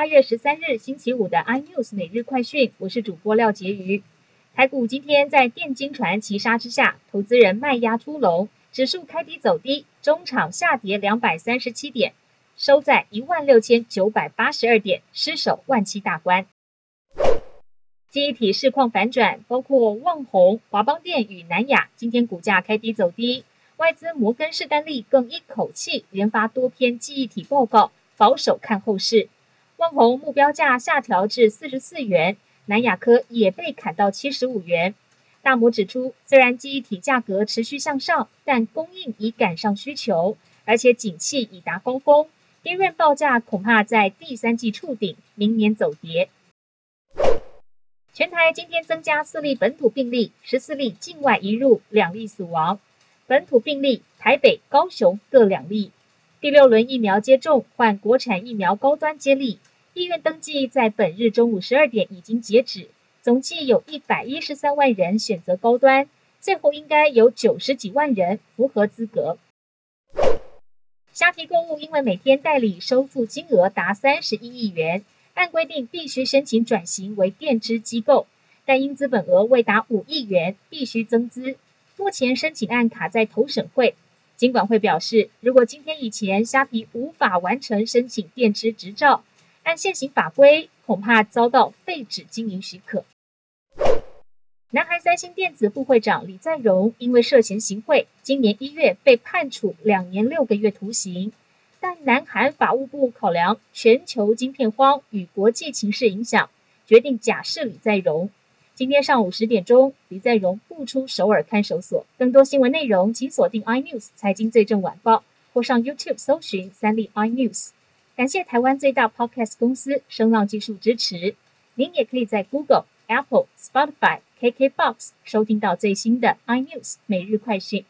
八月十三日星期五的 iNews 每日快讯，我是主播廖杰瑜。台股今天在电金船齐杀之下，投资人卖压出笼，指数开低走低，中场下跌两百三十七点，收在一万六千九百八十二点，失守万七大关。记忆体市况反转，包括旺宏、华邦电与南亚今天股价开低走低，外资摩根士丹利更一口气连发多篇记忆体报告。保守看后市，旺宏目标价下调至四十四元，南亚科也被砍到七十五元。大摩指出，虽然记忆体价格持续向上，但供应已赶上需求，而且景气已达高峰，低润报价恐怕在第三季触顶，明年走跌。全台今天增加四例本土病例，十四例境外移入，两例死亡。本土病例，台北、高雄各两例。第六轮疫苗接种，换国产疫苗高端接力。意愿登记在本日中午十二点已经截止，总计有一百一十三万人选择高端，最后应该有九十几万人符合资格。虾皮购物因为每天代理收付金额达三十一亿元，按规定必须申请转型为电支机构，但因资本额未达五亿元，必须增资。目前申请案卡在投审会。金管会表示，如果今天以前虾皮无法完成申请电支执照，按现行法规，恐怕遭到废止经营许可。南韩三星电子副会长李在镕因为涉嫌行贿，今年一月被判处两年六个月徒刑，但南韩法务部考量全球晶片荒与国际情势影响，决定假释李在镕。今天上午十点钟，李在镕步出首尔看守所。更多新闻内容，请锁定 iNews 财经最正晚报，或上 YouTube 搜寻三立 iNews。感谢台湾最大 Podcast 公司声浪技术支持。您也可以在 Google、Apple、Spotify、KKBox 收听到最新的 iNews 每日快讯。